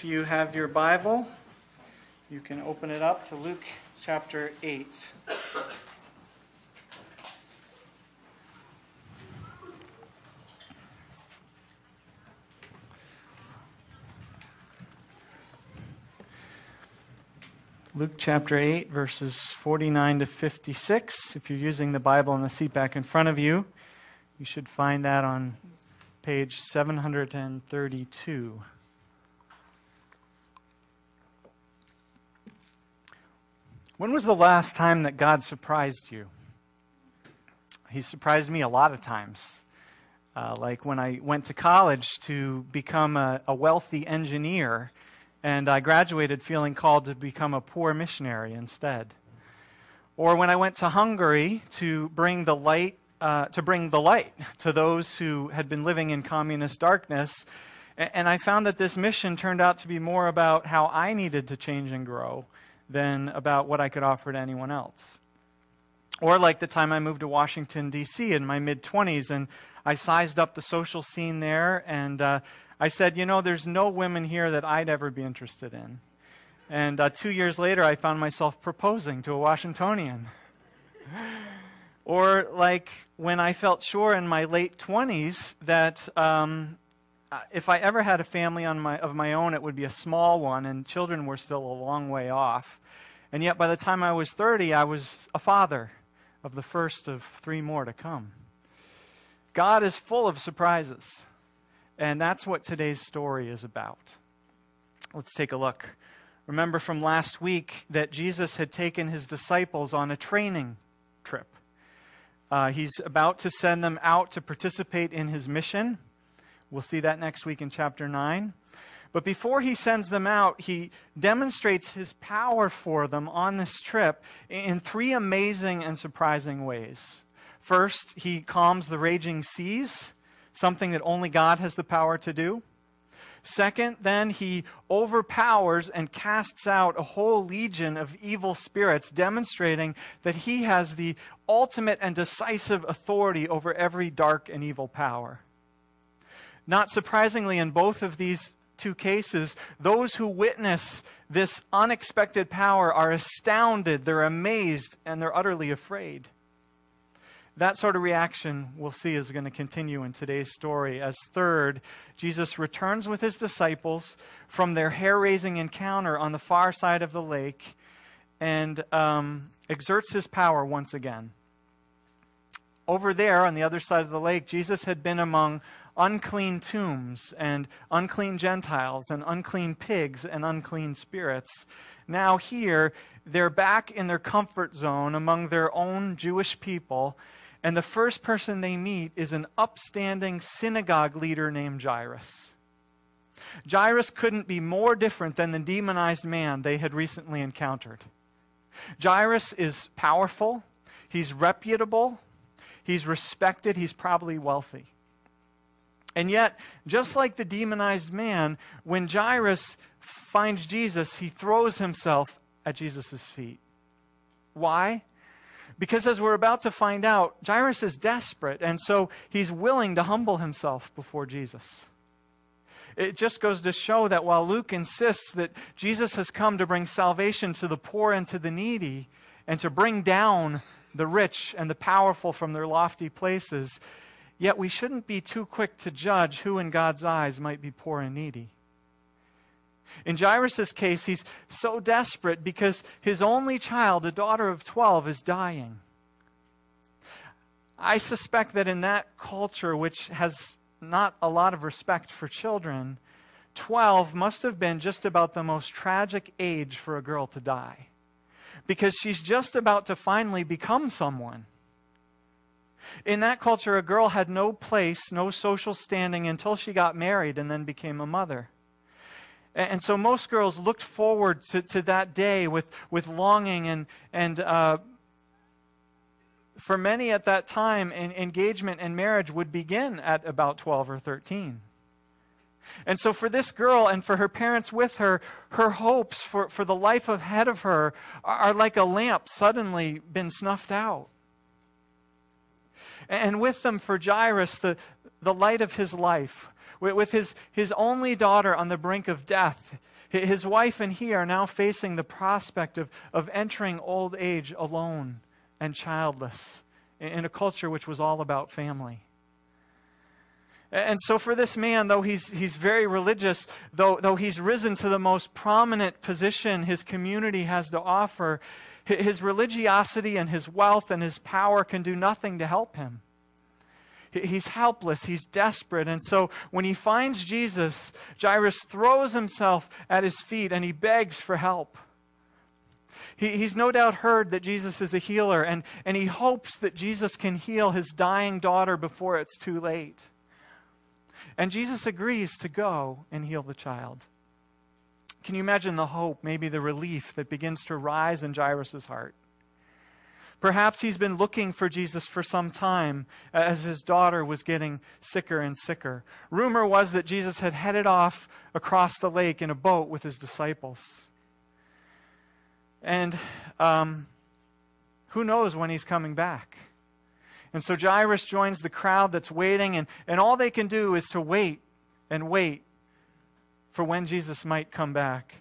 If you have your Bible, you can open it up to Luke chapter 8. Luke chapter 8, verses 49 to 56. If you're using the Bible in the seat back in front of you, you should find that on page 732. When was the last time that God surprised you? He surprised me a lot of times. Uh, like when I went to college to become a, a wealthy engineer, and I graduated feeling called to become a poor missionary instead. Or when I went to Hungary to bring the light, uh, to bring the light to those who had been living in communist darkness, and I found that this mission turned out to be more about how I needed to change and grow than about what I could offer to anyone else. Or like the time I moved to Washington, D.C. in my mid 20s, and I sized up the social scene there, and uh, I said, you know, there's no women here that I'd ever be interested in. And uh, two years later, I found myself proposing to a Washingtonian. or like when I felt sure in my late 20s that um, if I ever had a family my, of my own, it would be a small one, and children were still a long way off. And yet, by the time I was 30, I was a father of the first of three more to come. God is full of surprises, and that's what today's story is about. Let's take a look. Remember from last week that Jesus had taken his disciples on a training trip. Uh, he's about to send them out to participate in his mission We'll see that next week in chapter 9. But before he sends them out, he demonstrates his power for them on this trip in three amazing and surprising ways. First, he calms the raging seas, something that only God has the power to do. Second, then he overpowers and casts out a whole legion of evil spirits, demonstrating that he has the ultimate and decisive authority over every dark and evil power. Not surprisingly, in both of these two cases, those who witness this unexpected power are astounded, they're amazed, and they're utterly afraid. That sort of reaction we'll see is going to continue in today's story. As third, Jesus returns with his disciples from their hair raising encounter on the far side of the lake and um, exerts his power once again. Over there on the other side of the lake, Jesus had been among unclean tombs and unclean Gentiles and unclean pigs and unclean spirits. Now, here, they're back in their comfort zone among their own Jewish people, and the first person they meet is an upstanding synagogue leader named Jairus. Jairus couldn't be more different than the demonized man they had recently encountered. Jairus is powerful, he's reputable, he's respected, he's probably wealthy. And yet, just like the demonized man, when Jairus finds Jesus, he throws himself at Jesus' feet. Why? Because as we're about to find out, Jairus is desperate, and so he's willing to humble himself before Jesus. It just goes to show that while Luke insists that Jesus has come to bring salvation to the poor and to the needy, and to bring down the rich and the powerful from their lofty places, Yet we shouldn't be too quick to judge who in God's eyes might be poor and needy. In Jairus' case, he's so desperate because his only child, a daughter of 12, is dying. I suspect that in that culture, which has not a lot of respect for children, 12 must have been just about the most tragic age for a girl to die. Because she's just about to finally become someone. In that culture, a girl had no place, no social standing until she got married and then became a mother. And so most girls looked forward to, to that day with, with longing, and, and uh, for many at that time, engagement and marriage would begin at about 12 or 13. And so, for this girl and for her parents with her, her hopes for, for the life ahead of her are, are like a lamp suddenly been snuffed out. And with them for Jairus, the, the light of his life with his, his only daughter on the brink of death. His wife and he are now facing the prospect of, of entering old age alone and childless in a culture which was all about family. And so, for this man, though he's, he's very religious, though, though he's risen to the most prominent position his community has to offer, his religiosity and his wealth and his power can do nothing to help him. He's helpless, he's desperate. And so, when he finds Jesus, Jairus throws himself at his feet and he begs for help. He, he's no doubt heard that Jesus is a healer, and, and he hopes that Jesus can heal his dying daughter before it's too late. And Jesus agrees to go and heal the child. Can you imagine the hope, maybe the relief that begins to rise in Jairus' heart? Perhaps he's been looking for Jesus for some time as his daughter was getting sicker and sicker. Rumor was that Jesus had headed off across the lake in a boat with his disciples. And um, who knows when he's coming back? And so Jairus joins the crowd that's waiting, and, and all they can do is to wait and wait for when Jesus might come back.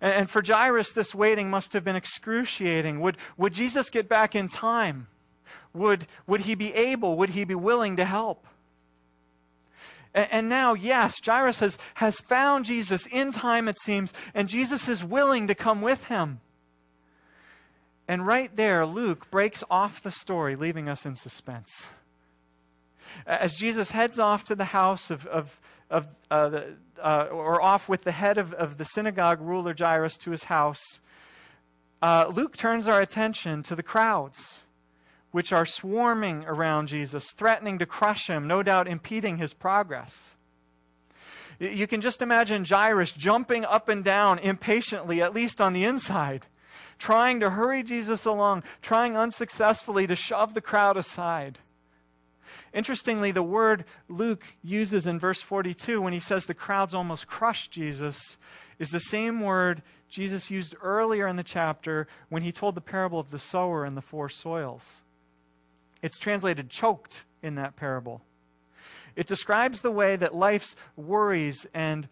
And, and for Jairus, this waiting must have been excruciating. Would, would Jesus get back in time? Would, would he be able? Would he be willing to help? And, and now, yes, Jairus has, has found Jesus in time, it seems, and Jesus is willing to come with him. And right there, Luke breaks off the story, leaving us in suspense. As Jesus heads off to the house of, of, of uh, the, uh, or off with the head of, of the synagogue ruler Jairus to his house, uh, Luke turns our attention to the crowds, which are swarming around Jesus, threatening to crush him, no doubt impeding his progress. You can just imagine Jairus jumping up and down impatiently, at least on the inside trying to hurry Jesus along, trying unsuccessfully to shove the crowd aside. Interestingly, the word Luke uses in verse 42 when he says the crowds almost crushed Jesus is the same word Jesus used earlier in the chapter when he told the parable of the sower and the four soils. It's translated choked in that parable. It describes the way that life's worries and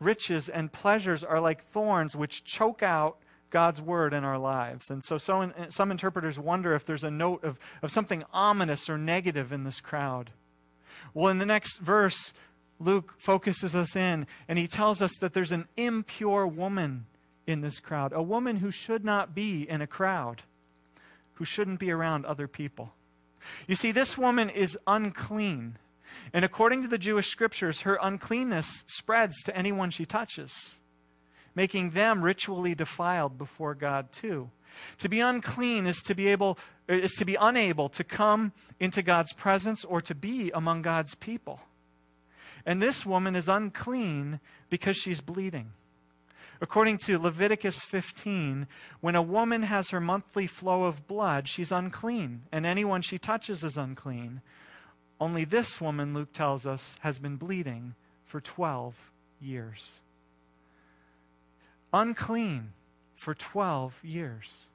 riches and pleasures are like thorns which choke out God's word in our lives. And so, so in, some interpreters wonder if there's a note of, of something ominous or negative in this crowd. Well, in the next verse, Luke focuses us in and he tells us that there's an impure woman in this crowd, a woman who should not be in a crowd, who shouldn't be around other people. You see, this woman is unclean. And according to the Jewish scriptures, her uncleanness spreads to anyone she touches making them ritually defiled before God too. To be unclean is to be able is to be unable to come into God's presence or to be among God's people. And this woman is unclean because she's bleeding. According to Leviticus 15, when a woman has her monthly flow of blood, she's unclean, and anyone she touches is unclean. Only this woman, Luke tells us, has been bleeding for 12 years unclean for 12 years,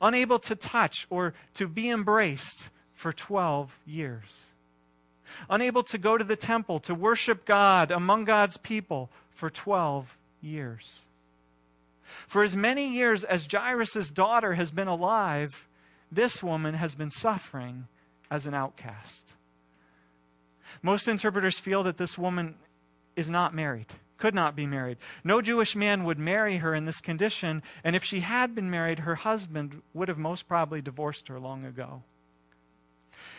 unable to touch or to be embraced for 12 years, unable to go to the temple to worship God among God's people for 12 years. For as many years as Jairus' daughter has been alive, this woman has been suffering as an outcast. Most interpreters feel that this woman is not married could not be married. No Jewish man would marry her in this condition, and if she had been married, her husband would have most probably divorced her long ago.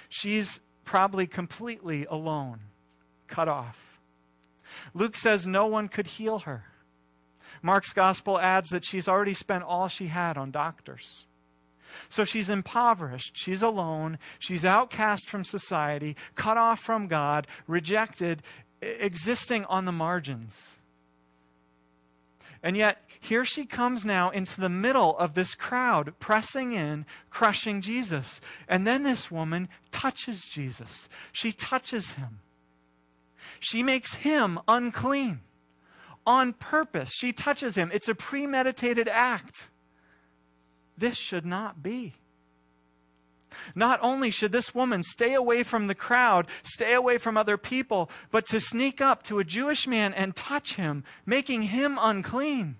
She's probably completely alone, cut off. Luke says no one could heal her. Mark's gospel adds that she's already spent all she had on doctors. So she's impoverished. She's alone. She's outcast from society, cut off from God, rejected, existing on the margins. And yet, here she comes now into the middle of this crowd, pressing in, crushing Jesus. And then this woman touches Jesus. She touches him. She makes him unclean on purpose. She touches him. It's a premeditated act. This should not be. Not only should this woman stay away from the crowd, stay away from other people, but to sneak up to a Jewish man and touch him, making him unclean.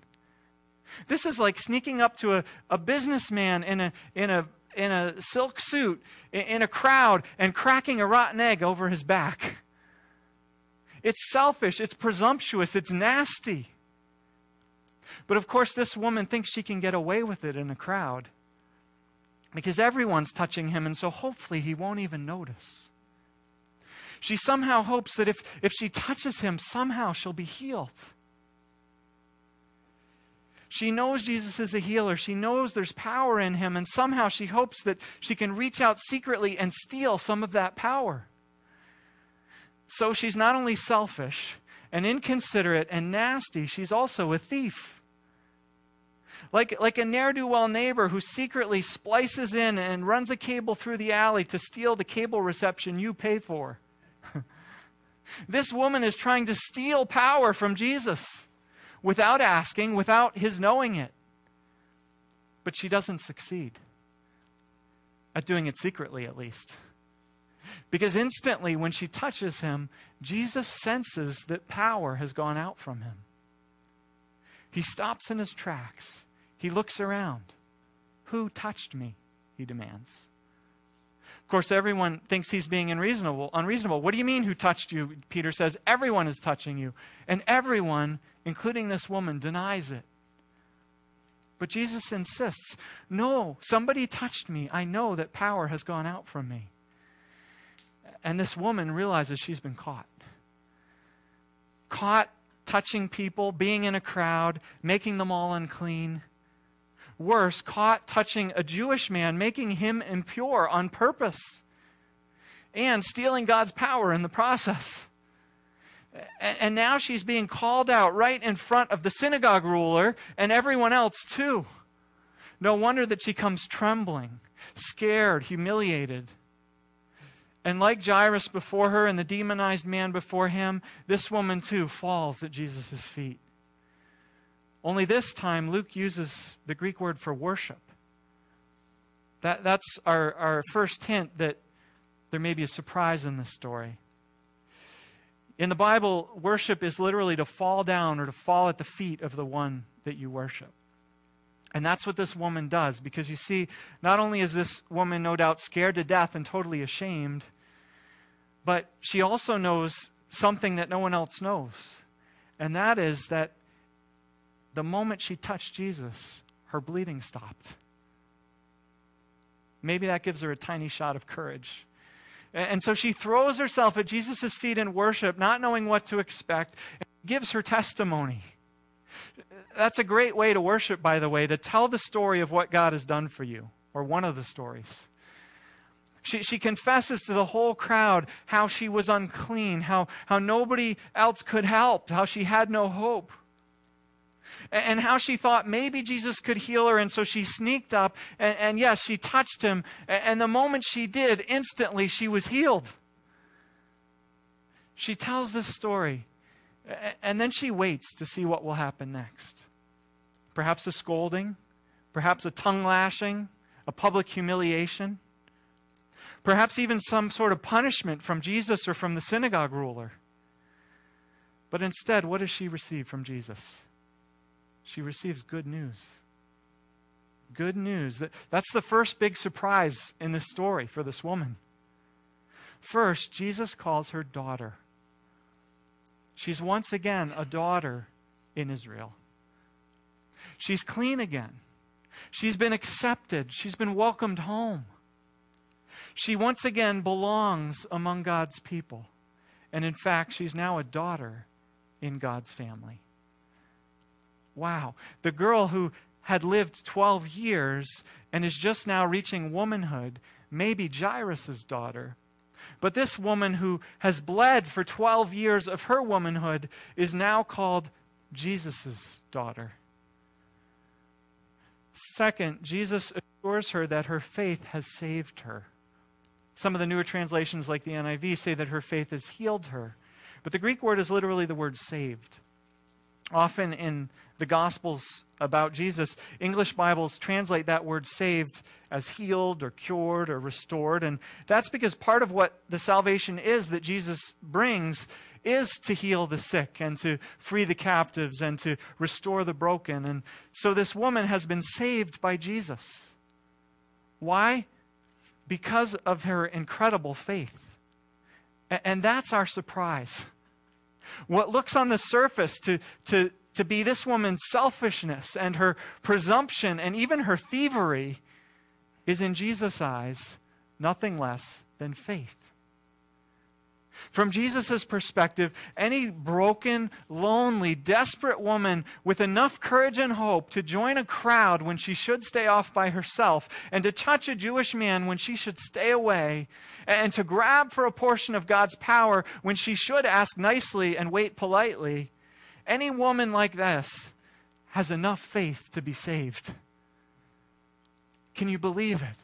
This is like sneaking up to a, a businessman in a, in, a, in a silk suit in, in a crowd and cracking a rotten egg over his back. It's selfish, it's presumptuous, it's nasty. But of course, this woman thinks she can get away with it in a crowd because everyone's touching him, and so hopefully he won't even notice. She somehow hopes that if, if she touches him, somehow she'll be healed. She knows Jesus is a healer. She knows there's power in him, and somehow she hopes that she can reach out secretly and steal some of that power. So she's not only selfish and inconsiderate and nasty, she's also a thief like, like a ne'er do well neighbor who secretly splices in and runs a cable through the alley to steal the cable reception you pay for. this woman is trying to steal power from Jesus without asking, without his knowing it. But she doesn't succeed at doing it secretly, at least. Because instantly, when she touches him, Jesus senses that power has gone out from him. He stops in his tracks he looks around. Who touched me? He demands. Of course, everyone thinks he's being unreasonable. Unreasonable. What do you mean, who touched you? Peter says, Everyone is touching you. And everyone, including this woman, denies it. But Jesus insists, No, somebody touched me. I know that power has gone out from me. And this woman realizes she's been caught. Caught touching people, being in a crowd, making them all unclean worse, caught touching a Jewish man, making him impure on purpose, and stealing God's power in the process. And, now she's being called out right in front of the synagogue ruler and everyone else, too. No wonder that she comes trembling, scared, humiliated. And like Jairus before her and the demonized man before him, this woman too falls at Jesus' feet. Only this time, Luke uses the Greek word for worship. That, that's our, our first hint that there may be a surprise in this story. In the Bible, worship is literally to fall down or to fall at the feet of the one that you worship. And that's what this woman does, because you see, not only is this woman no doubt scared to death and totally ashamed, but she also knows something that no one else knows. And that is that the moment she touched Jesus, her bleeding stopped. Maybe that gives her a tiny shot of courage. And so she throws herself at Jesus' feet in worship, not knowing what to expect, and gives her testimony. That's a great way to worship, by the way, to tell the story of what God has done for you, or one of the stories. She, she confesses to the whole crowd how she was unclean, how, how nobody else could help, how she had no hope and how she thought maybe Jesus could heal her. And so she sneaked up, and, and yes, she touched him. And the moment she did, instantly she was healed. She tells this story, and then she waits to see what will happen next. Perhaps a scolding, perhaps a tongue lashing, a public humiliation, perhaps even some sort of punishment from Jesus or from the synagogue ruler. But instead, what does she receive from Jesus? She receives good news. Good news. That, that's the first big surprise in this story for this woman. First, Jesus calls her daughter. She's once again a daughter in Israel. She's clean again. She's been accepted. She's been welcomed home. She once again belongs among God's people. And in fact, she's now a daughter in God's family. Wow. The girl who had lived 12 years and is just now reaching womanhood may be Jairus' daughter. But this woman who has bled for 12 years of her womanhood is now called Jesus' daughter. Second, Jesus assures her that her faith has saved her. Some of the newer translations, like the NIV, say that her faith has healed her. But the Greek word is literally the word saved Often in the Gospels about Jesus, English Bibles translate that word saved as healed or cured or restored. And that's because part of what the salvation is that Jesus brings is to heal the sick and to free the captives and to restore the broken. And so this woman has been saved by Jesus. Why? Because of her incredible faith. And that's our surprise. What looks on the surface to, to, to be this woman's selfishness and her presumption and even her thievery is in Jesus' eyes nothing less than faith. From Jesus' perspective, any broken, lonely, desperate woman with enough courage and hope to join a crowd when she should stay off by herself, and to touch a Jewish man when she should stay away, and to grab for a portion of God's power when she should ask nicely and wait politely, any woman like this has enough faith to be saved. Can you believe it?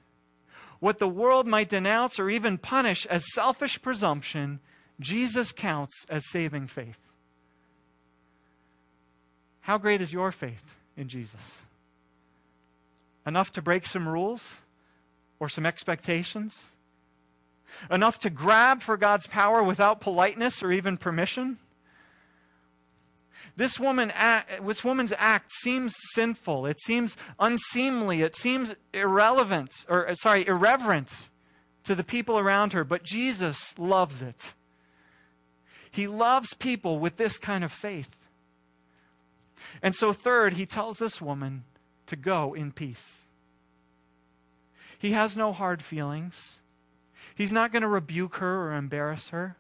What the world might denounce or even punish as selfish presumption, Jesus counts as saving faith. How great is your faith in Jesus? Enough to break some rules or some expectations? Enough to grab for God's power without politeness or even permission? This, woman act, this woman's act seems sinful. It seems unseemly. It seems irrelevant, or sorry, irreverent to the people around her, but Jesus loves it. He loves people with this kind of faith. And so, third, he tells this woman to go in peace. He has no hard feelings. He's not going to rebuke her or embarrass her.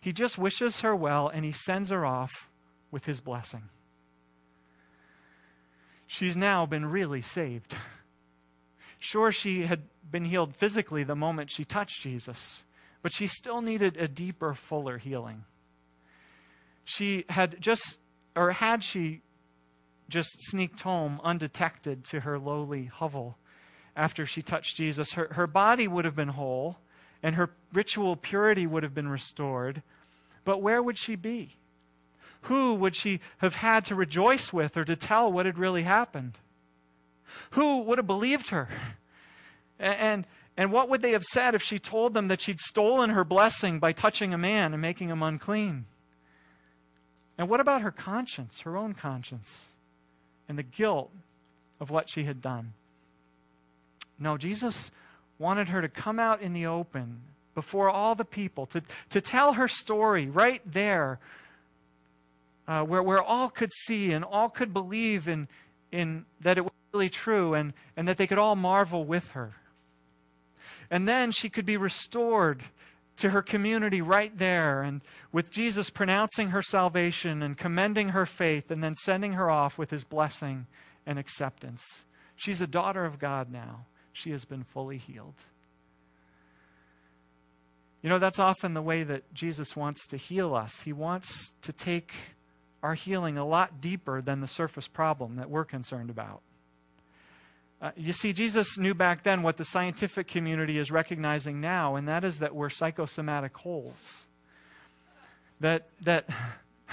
He just wishes her well and he sends her off with his blessing. She's now been really saved. Sure, she had been healed physically the moment she touched Jesus, but she still needed a deeper, fuller healing. She had just, or had she just sneaked home undetected to her lowly hovel after she touched Jesus, her, her body would have been whole and her ritual purity would have been restored. But where would she be? Who would she have had to rejoice with or to tell what had really happened? Who would have believed her? And, and what would they have said if she told them that she'd stolen her blessing by touching a man and making him unclean? And what about her conscience, her own conscience, and the guilt of what she had done? No, Jesus wanted her to come out in the open before all the people, to, to tell her story right there uh, where, where all could see and all could believe in, in that it was really true and, and that they could all marvel with her. And then she could be restored to her community right there, and with Jesus pronouncing her salvation and commending her faith, and then sending her off with his blessing and acceptance. She's a daughter of God now. She has been fully healed. You know, that's often the way that Jesus wants to heal us. He wants to take our healing a lot deeper than the surface problem that we're concerned about. Uh, you see, Jesus knew back then what the scientific community is recognizing now, and that is that we're psychosomatic holes. That, that,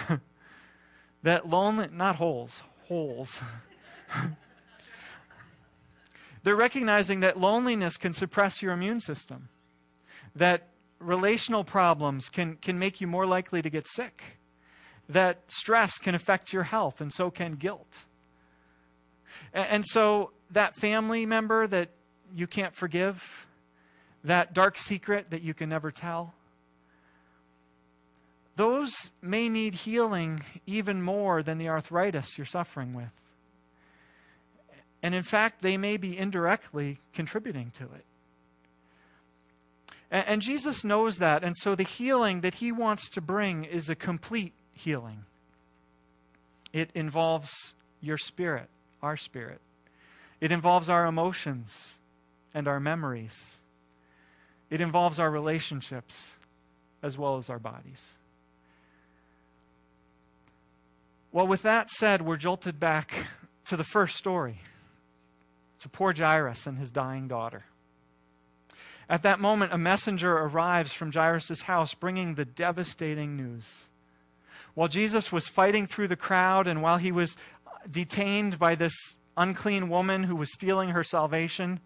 that lonely, not holes, holes. They're recognizing that loneliness can suppress your immune system, that relational problems can, can make you more likely to get sick that stress can affect your health, and so can guilt. And, and so, that family member that you can't forgive, that dark secret that you can never tell, those may need healing even more than the arthritis you're suffering with. And in fact, they may be indirectly contributing to it. And, and, Jesus knows that. And so the healing that he wants to bring is a complete healing. It involves your spirit, our spirit. It involves our emotions and our memories. It involves our relationships as well as our bodies. Well, with that said, we're jolted back to the first story to poor Jairus and his dying daughter. At that moment, a messenger arrives from Jairus' house bringing the devastating news while Jesus was fighting through the crowd and while he was detained by this unclean woman who was stealing her salvation,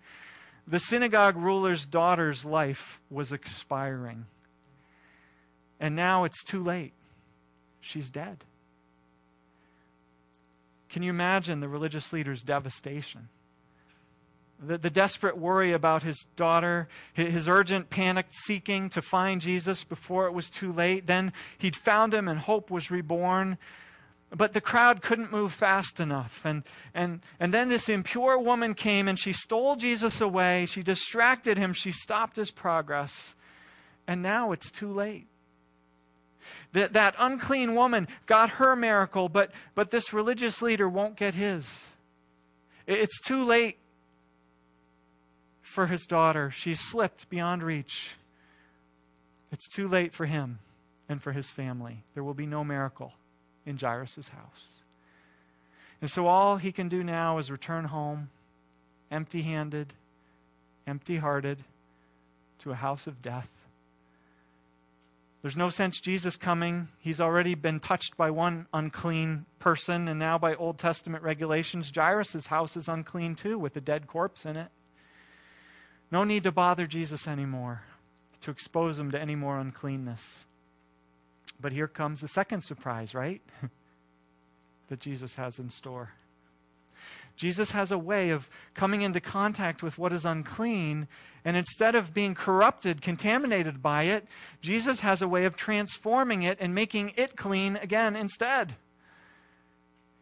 the synagogue ruler's daughter's life was expiring. And now it's too late. She's dead. Can you imagine the religious leader's devastation? The, the, desperate worry about his daughter, his urgent panicked seeking to find Jesus before it was too late. Then he'd found him and hope was reborn. But the crowd couldn't move fast enough. And, and, and then this impure woman came and she stole Jesus away. She distracted him. She stopped his progress. And now it's too late. That, that unclean woman got her miracle, but, but this religious leader won't get his. It's too late for his daughter. She's slipped beyond reach. It's too late for him and for his family. There will be no miracle in Jairus' house. And so all he can do now is return home empty handed, empty hearted, to a house of death. There's no sense Jesus coming. He's already been touched by one unclean person, and now by Old Testament regulations, Jairus' house is unclean too, with a dead corpse in it. No need to bother Jesus anymore, to expose him to any more uncleanness. But here comes the second surprise, right? that Jesus has in store. Jesus has a way of coming into contact with what is unclean, and instead of being corrupted, contaminated by it, Jesus has a way of transforming it and making it clean again instead.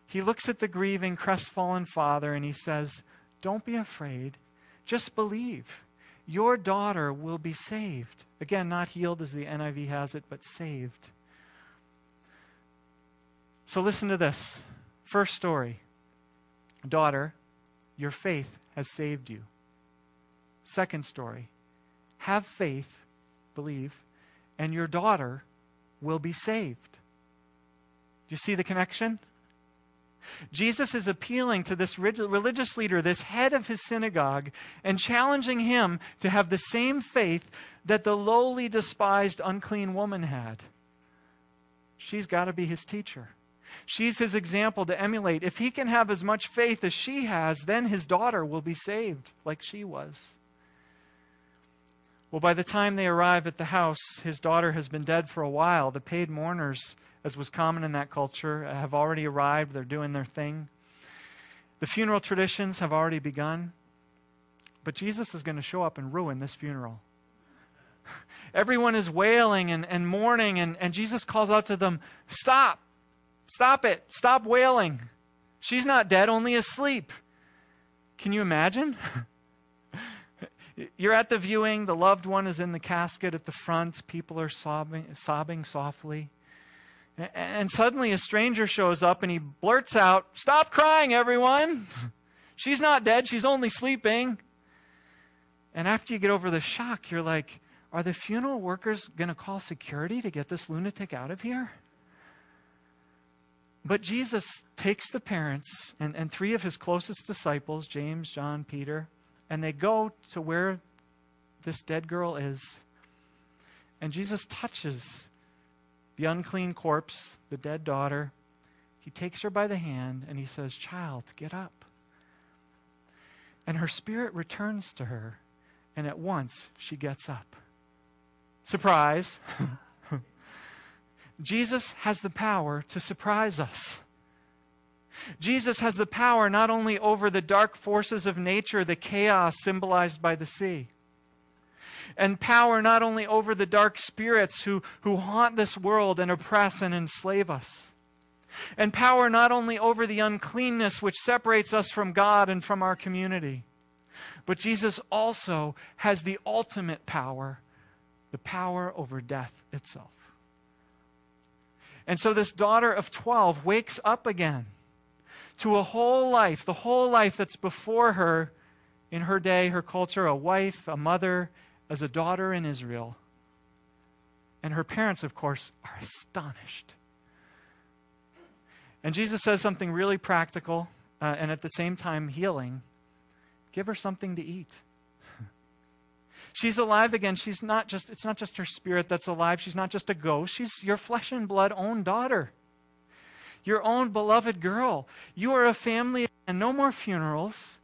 He looks at the grieving, crestfallen father and he says, Don't be afraid, just believe. Your daughter will be saved. Again, not healed as the NIV has it, but saved. So listen to this. First story Daughter, your faith has saved you. Second story Have faith, believe, and your daughter will be saved. Do you see the connection? Jesus is appealing to this religious leader, this head of his synagogue, and challenging him to have the same faith that the lowly, despised, unclean woman had. She's got to be his teacher. She's his example to emulate. If he can have as much faith as she has, then his daughter will be saved like she was. Well, by the time they arrive at the house, his daughter has been dead for a while. The paid mourners, as was common in that culture, have already arrived. They're doing their thing. The funeral traditions have already begun. But Jesus is going to show up and ruin this funeral. Everyone is wailing and, and mourning, and, and Jesus calls out to them, Stop! Stop it. Stop wailing. She's not dead, only asleep. Can you imagine? You're at the viewing, the loved one is in the casket at the front, people are sobbing, sobbing softly. And suddenly a stranger shows up and he blurts out, Stop crying, everyone! She's not dead, she's only sleeping. And after you get over the shock, you're like, Are the funeral workers going to call security to get this lunatic out of here? But Jesus takes the parents and, and three of his closest disciples, James, John, Peter, and they go to where this dead girl is. And Jesus touches the unclean corpse, the dead daughter. He takes her by the hand and he says, Child, get up. And her spirit returns to her, and at once she gets up. Surprise! Jesus has the power to surprise us. Jesus has the power not only over the dark forces of nature, the chaos symbolized by the sea, and power not only over the dark spirits who, who haunt this world and oppress and enslave us, and power not only over the uncleanness which separates us from God and from our community, but Jesus also has the ultimate power the power over death itself. And so this daughter of 12 wakes up again to a whole life, the whole life that's before her in her day, her culture, a wife, a mother, as a daughter in Israel. And her parents, of course, are astonished. And Jesus says something really practical uh, and at the same time healing give her something to eat. She's alive again. She's not just, it's not just her spirit that's alive. She's not just a ghost. She's your flesh and blood own daughter. your own beloved girl. You are a family, and no more funerals.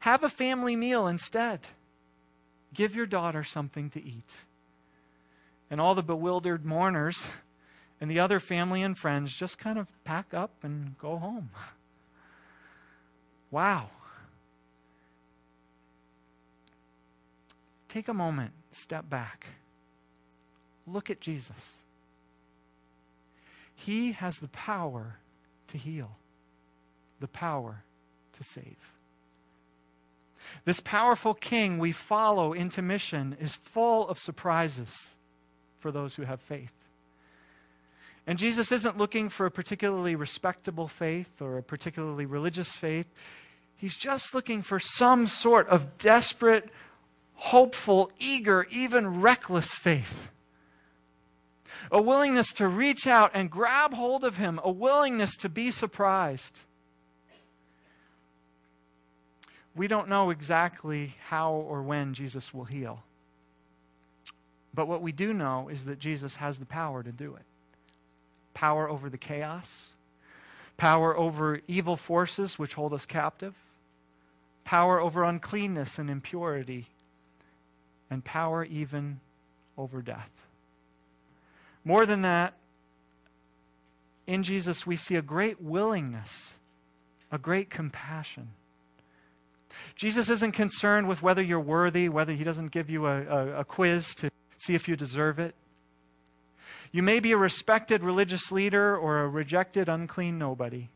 Have a family meal instead. Give your daughter something to eat. And all the bewildered mourners and the other family and friends just kind of pack up and go home. Wow. Take a moment, step back, look at Jesus. He has the power to heal, the power to save. This powerful king we follow into mission is full of surprises for those who have faith. And Jesus isn't looking for a particularly respectable faith or a particularly religious faith. He's just looking for some sort of desperate, hopeful, eager, even reckless faith. A willingness to reach out and grab hold of Him, a willingness to be surprised. We don't know exactly how or when Jesus will heal. But what we do know is that Jesus has the power to do it power over the chaos, power over evil forces which hold us captive, power over uncleanness and impurity, and power even over death. More than that, in Jesus, we see a great willingness, a great compassion. Jesus isn't concerned with whether you're worthy, whether he doesn't give you a, a, a, quiz to see if you deserve it. You may be a respected religious leader or a rejected, unclean nobody.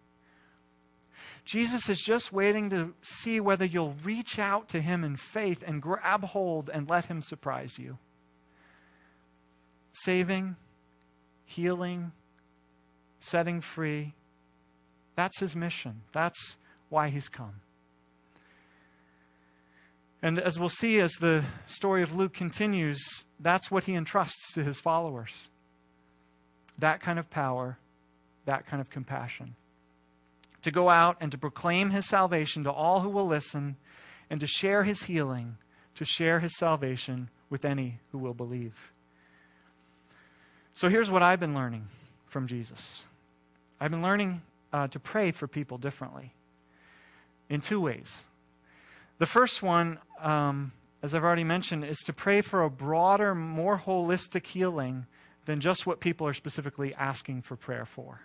Jesus is just waiting to see whether you'll reach out to him in faith and grab hold and let him surprise you. Saving, healing, setting free. That's his mission. That's why he's come. And as we'll see as the story of Luke continues, that's what he entrusts to his followers that kind of power, that kind of compassion to go out and to proclaim his salvation to all who will listen, and to share his healing, to share his salvation with any who will believe. So here's what I've been learning from Jesus I've been learning uh, to pray for people differently in two ways. The first one, um, as I've already mentioned, is to pray for a broader, more holistic healing than just what people are specifically asking for prayer for.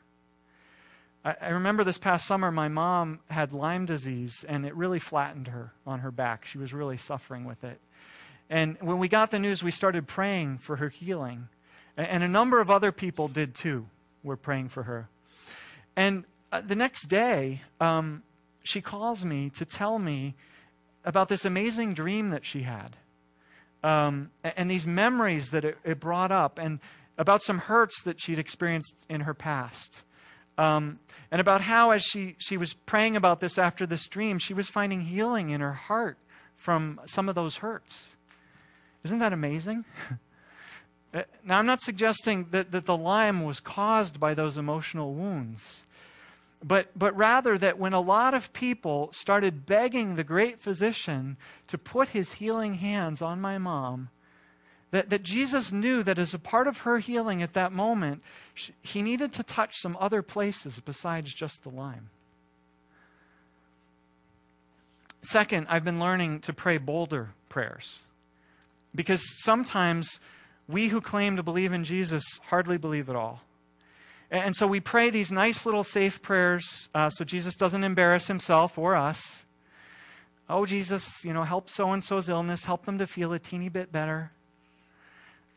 I, I remember this past summer, my mom had Lyme disease, and it really flattened her on her back. She was really suffering with it. And when we got the news, we started praying for her healing. And a number of other people did too, were praying for her. And uh, the next day, um, she calls me to tell me about this amazing dream that she had. Um, and these memories that it, it, brought up, and about some hurts that she'd experienced in her past. Um, and about how, as she, she was praying about this after this dream, she was finding healing in her heart from some of those hurts. Isn't that amazing? Uh, now, I'm not suggesting that, that the Lyme was caused by those emotional wounds, but, but rather that when a lot of people started begging the great physician to put his healing hands on my mom, that, that Jesus knew that as a part of her healing at that moment, she, he needed to touch some other places besides just the Lyme. Second, I've been learning to pray bolder prayers. Because sometimes we who claim to believe in Jesus hardly believe at all. And so we pray these nice little safe prayers uh, so Jesus doesn't embarrass himself or us. Oh, Jesus, you know, help so and so's illness, help them to feel a teeny bit better.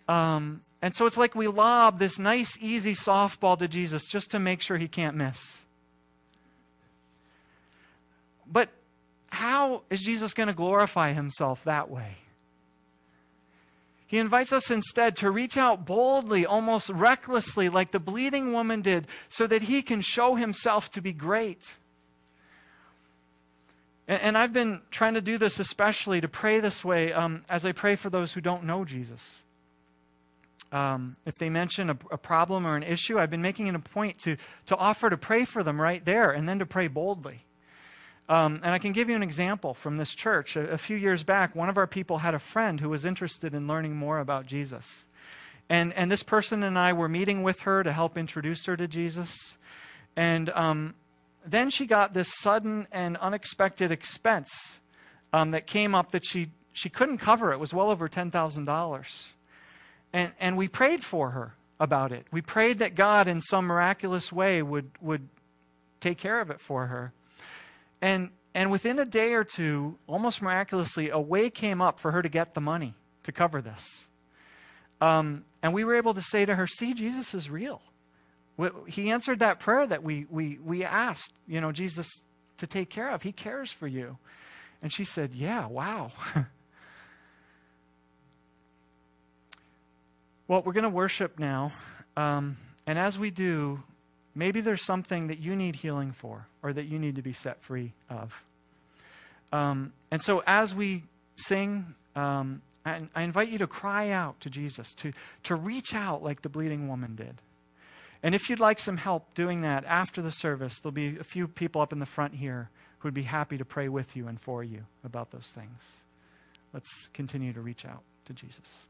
Um, and so it's like we lob this nice, easy softball to Jesus just to make sure he can't miss. But how is Jesus going to glorify himself that way? He invites us instead to reach out boldly, almost recklessly, like the bleeding woman did, so that he can show himself to be great. And, and I've been trying to do this especially to pray this way um, as I pray for those who don't know Jesus um, if they mention a, a, problem or an issue, I've been making it a point to, to offer to pray for them right there and then to pray boldly. Um, and I can give you an example from this church. A, a, few years back, one of our people had a friend who was interested in learning more about Jesus. And, and this person and I were meeting with her to help introduce her to Jesus. And um, then she got this sudden and unexpected expense um, that came up that she, she couldn't cover. It was well over $10,000. And, and we prayed for her about it. We prayed that God, in some miraculous way, would, would take care of it for her. And, and within a day or two, almost miraculously, a way came up for her to get the money to cover this. Um, and we were able to say to her, See, Jesus is real. He answered that prayer that we, we, we asked, you know, Jesus to take care of. He cares for you. And she said, Yeah, wow. well, we're going to worship now. Um, and as we do, maybe there's something that you need healing for or that you need to be set free of. Um, and so as we sing, um, I, I invite you to cry out to Jesus, to, to reach out like the bleeding woman did. And if you'd like some help doing that after the service, there'll be a few people up in the front here who would be happy to pray with you and for you about those things. Let's continue to reach out to Jesus.